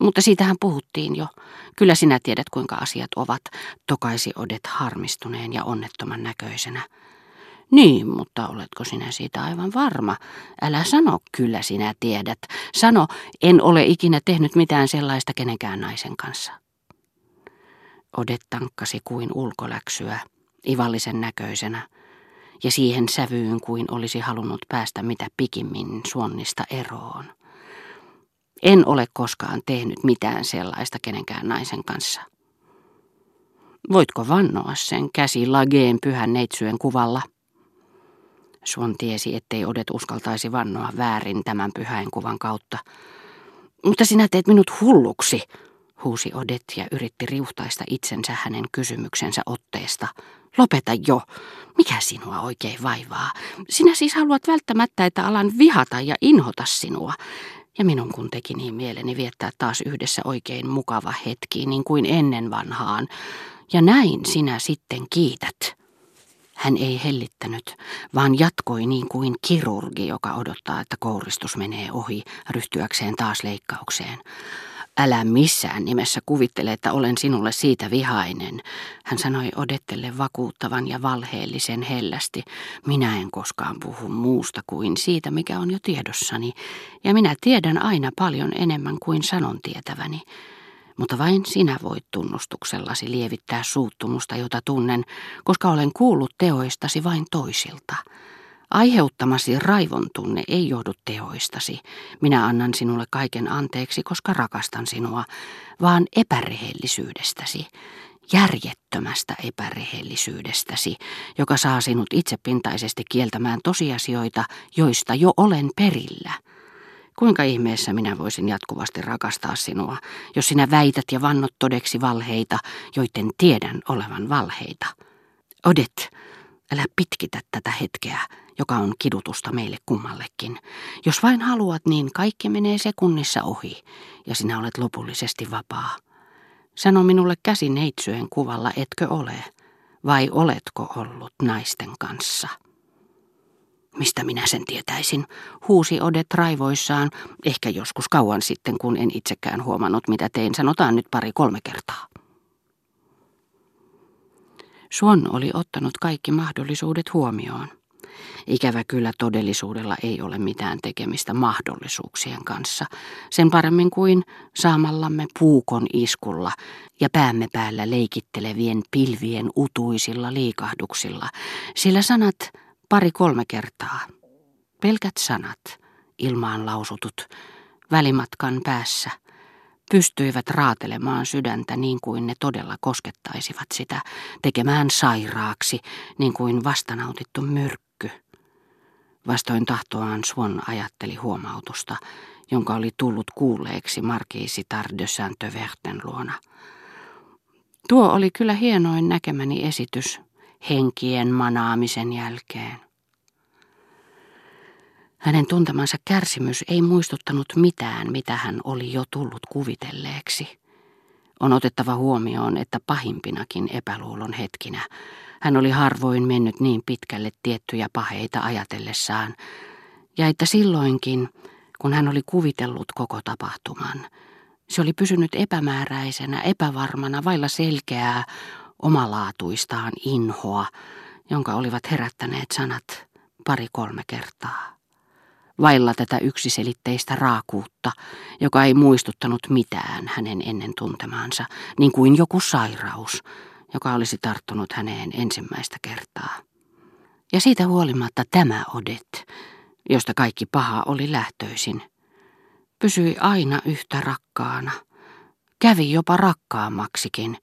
Mutta siitähän puhuttiin jo. Kyllä sinä tiedät, kuinka asiat ovat, tokaisi Odet harmistuneen ja onnettoman näköisenä. Niin, mutta oletko sinä siitä aivan varma? Älä sano, kyllä sinä tiedät. Sano, en ole ikinä tehnyt mitään sellaista kenenkään naisen kanssa. Odet tankkasi kuin ulkoläksyä, ivallisen näköisenä, ja siihen sävyyn kuin olisi halunnut päästä mitä pikimmin suonnista eroon. En ole koskaan tehnyt mitään sellaista kenenkään naisen kanssa. Voitko vannoa sen käsi Lageen pyhän neitsyön kuvalla? Suon tiesi, ettei Odet uskaltaisi vannoa väärin tämän pyhäin kuvan kautta. Mutta sinä teet minut hulluksi, huusi Odet ja yritti riuhtaista itsensä hänen kysymyksensä otteesta. Lopeta jo. Mikä sinua oikein vaivaa? Sinä siis haluat välttämättä, että alan vihata ja inhota sinua. Ja minun kun teki niin mieleni viettää taas yhdessä oikein mukava hetki, niin kuin ennen vanhaan. Ja näin sinä sitten kiität. Hän ei hellittänyt, vaan jatkoi niin kuin kirurgi, joka odottaa, että kouristus menee ohi, ryhtyäkseen taas leikkaukseen. Älä missään nimessä kuvittele, että olen sinulle siitä vihainen, hän sanoi Odettelle vakuuttavan ja valheellisen hellästi. Minä en koskaan puhu muusta kuin siitä, mikä on jo tiedossani, ja minä tiedän aina paljon enemmän kuin sanon tietäväni. Mutta vain sinä voit tunnustuksellasi lievittää suuttumusta, jota tunnen, koska olen kuullut teoistasi vain toisilta. Aiheuttamasi raivon tunne ei johdu teoistasi. Minä annan sinulle kaiken anteeksi, koska rakastan sinua, vaan epärehellisyydestäsi, järjettömästä epärehellisyydestäsi, joka saa sinut itsepintaisesti kieltämään tosiasioita, joista jo olen perillä. Kuinka ihmeessä minä voisin jatkuvasti rakastaa sinua, jos sinä väität ja vannot todeksi valheita, joiden tiedän olevan valheita? Odet, älä pitkitä tätä hetkeä joka on kidutusta meille kummallekin. Jos vain haluat, niin kaikki menee sekunnissa ohi ja sinä olet lopullisesti vapaa. Sano minulle käsi neitsyön kuvalla, etkö ole, vai oletko ollut naisten kanssa? Mistä minä sen tietäisin, huusi Odet raivoissaan, ehkä joskus kauan sitten, kun en itsekään huomannut, mitä tein, sanotaan nyt pari-kolme kertaa. Suon oli ottanut kaikki mahdollisuudet huomioon. Ikävä kyllä todellisuudella ei ole mitään tekemistä mahdollisuuksien kanssa, sen paremmin kuin saamallamme puukon iskulla ja päämme päällä leikittelevien pilvien utuisilla liikahduksilla, sillä sanat pari-kolme kertaa, pelkät sanat, ilmaan lausutut, välimatkan päässä, pystyivät raatelemaan sydäntä niin kuin ne todella koskettaisivat sitä, tekemään sairaaksi niin kuin vastanautittu myrkky Vastoin tahtoaan Swan ajatteli huomautusta, jonka oli tullut kuulleeksi Markiisi de Saint-Verten luona. Tuo oli kyllä hienoin näkemäni esitys henkien manaamisen jälkeen. Hänen tuntemansa kärsimys ei muistuttanut mitään, mitä hän oli jo tullut kuvitelleeksi. On otettava huomioon, että pahimpinakin epäluulon hetkinä hän oli harvoin mennyt niin pitkälle tiettyjä paheita ajatellessaan, ja että silloinkin, kun hän oli kuvitellut koko tapahtuman, se oli pysynyt epämääräisenä, epävarmana, vailla selkeää, omalaatuistaan inhoa, jonka olivat herättäneet sanat pari-kolme kertaa. Vailla tätä yksiselitteistä raakuutta, joka ei muistuttanut mitään hänen ennen tuntemaansa, niin kuin joku sairaus, joka olisi tarttunut häneen ensimmäistä kertaa. Ja siitä huolimatta tämä Odet, josta kaikki paha oli lähtöisin, pysyi aina yhtä rakkaana, kävi jopa rakkaammaksikin,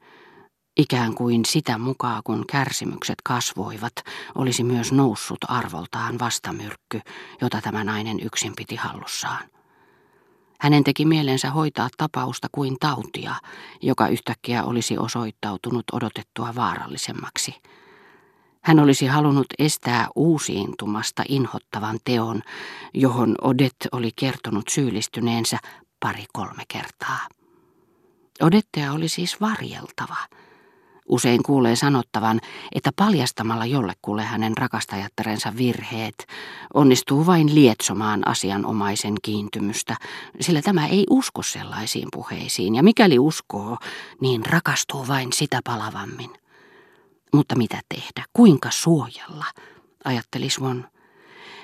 ikään kuin sitä mukaan kun kärsimykset kasvoivat, olisi myös noussut arvoltaan vastamyrkky, jota tämä nainen yksin piti hallussaan. Hänen teki mielensä hoitaa tapausta kuin tautia, joka yhtäkkiä olisi osoittautunut odotettua vaarallisemmaksi. Hän olisi halunnut estää uusiintumasta inhottavan teon, johon Odet oli kertonut syyllistyneensä pari-kolme kertaa. Odettea oli siis varjeltava. Usein kuulee sanottavan, että paljastamalla jollekulle hänen rakastajattarensa virheet onnistuu vain lietsomaan asianomaisen kiintymystä, sillä tämä ei usko sellaisiin puheisiin, ja mikäli uskoo, niin rakastuu vain sitä palavammin. Mutta mitä tehdä, kuinka suojella, ajatteli Swan.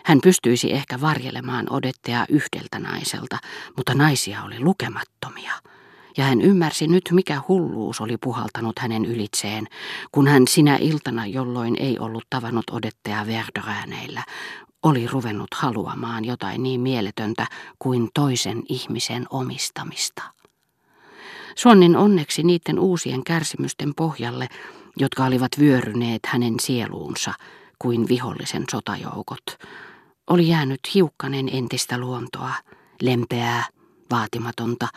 Hän pystyisi ehkä varjelemaan odettea yhdeltä naiselta, mutta naisia oli lukemattomia – ja hän ymmärsi nyt, mikä hulluus oli puhaltanut hänen ylitseen, kun hän sinä iltana, jolloin ei ollut tavannut odettea Verdörääneillä, oli ruvennut haluamaan jotain niin mieletöntä kuin toisen ihmisen omistamista. Suonnin onneksi niiden uusien kärsimysten pohjalle, jotka olivat vyöryneet hänen sieluunsa kuin vihollisen sotajoukot, oli jäänyt hiukkanen entistä luontoa, lempeää, vaatimatonta,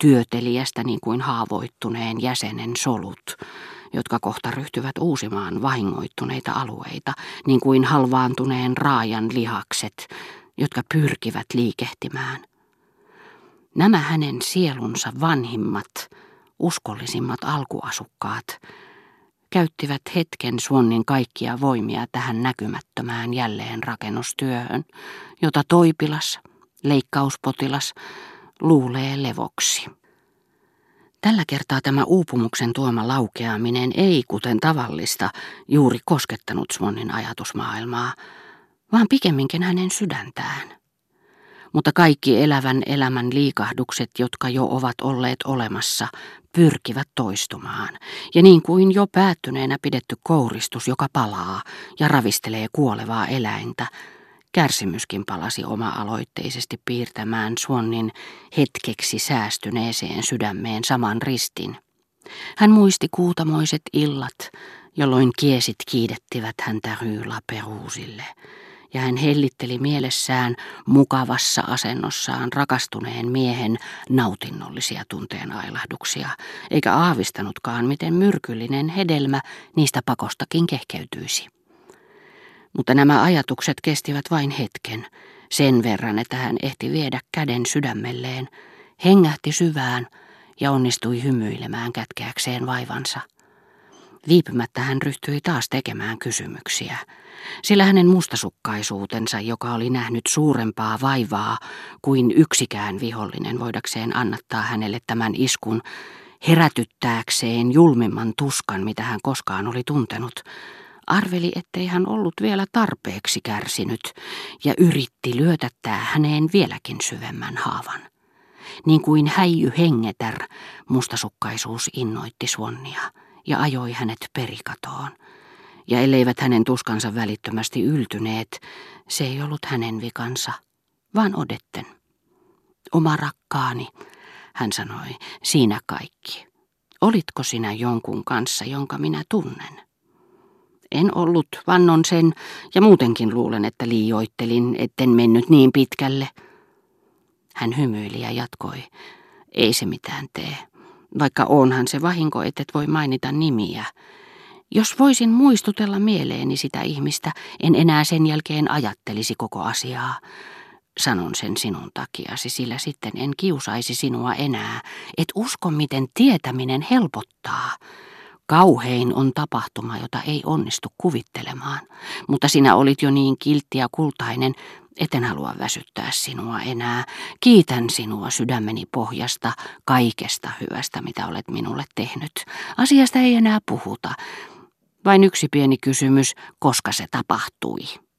työtelijästä niin kuin haavoittuneen jäsenen solut, jotka kohta ryhtyvät uusimaan vahingoittuneita alueita, niin kuin halvaantuneen raajan lihakset, jotka pyrkivät liikehtimään. Nämä hänen sielunsa vanhimmat, uskollisimmat alkuasukkaat käyttivät hetken Suonnin kaikkia voimia tähän näkymättömään jälleenrakennustyöhön, jota toipilas, leikkauspotilas, luulee levoksi. Tällä kertaa tämä uupumuksen tuoma laukeaminen ei, kuten tavallista, juuri koskettanut Swannin ajatusmaailmaa, vaan pikemminkin hänen sydäntään. Mutta kaikki elävän elämän liikahdukset, jotka jo ovat olleet olemassa, pyrkivät toistumaan, ja niin kuin jo päättyneenä pidetty kouristus, joka palaa ja ravistelee kuolevaa eläintä, Kärsimyskin palasi oma-aloitteisesti piirtämään Suonnin hetkeksi säästyneeseen sydämeen saman ristin. Hän muisti kuutamoiset illat, jolloin kiesit kiidettivät häntä Ryyla Peruusille, ja hän hellitteli mielessään mukavassa asennossaan rakastuneen miehen nautinnollisia tunteen ailahduksia, eikä aavistanutkaan, miten myrkyllinen hedelmä niistä pakostakin kehkeytyisi. Mutta nämä ajatukset kestivät vain hetken, sen verran, että hän ehti viedä käden sydämelleen, hengähti syvään ja onnistui hymyilemään kätkeäkseen vaivansa. Viipymättä hän ryhtyi taas tekemään kysymyksiä, sillä hänen mustasukkaisuutensa, joka oli nähnyt suurempaa vaivaa kuin yksikään vihollinen voidakseen annattaa hänelle tämän iskun, herätyttääkseen julmimman tuskan, mitä hän koskaan oli tuntenut, arveli, ettei hän ollut vielä tarpeeksi kärsinyt ja yritti lyötättää häneen vieläkin syvemmän haavan. Niin kuin häijy hengetär, mustasukkaisuus innoitti Suonnia ja ajoi hänet perikatoon. Ja elleivät hänen tuskansa välittömästi yltyneet, se ei ollut hänen vikansa, vaan odetten. Oma rakkaani, hän sanoi, siinä kaikki. Olitko sinä jonkun kanssa, jonka minä tunnen? En ollut, vannon sen, ja muutenkin luulen, että liioittelin, etten mennyt niin pitkälle. Hän hymyili ja jatkoi. Ei se mitään tee. Vaikka onhan se vahinko, et et voi mainita nimiä. Jos voisin muistutella mieleeni sitä ihmistä, en enää sen jälkeen ajattelisi koko asiaa. Sanon sen sinun takiasi, sillä sitten en kiusaisi sinua enää. Et usko, miten tietäminen helpottaa. Kauhein on tapahtuma, jota ei onnistu kuvittelemaan, mutta sinä olit jo niin kiltti ja kultainen, etten halua väsyttää sinua enää. Kiitän sinua sydämeni pohjasta kaikesta hyvästä, mitä olet minulle tehnyt. Asiasta ei enää puhuta. Vain yksi pieni kysymys, koska se tapahtui.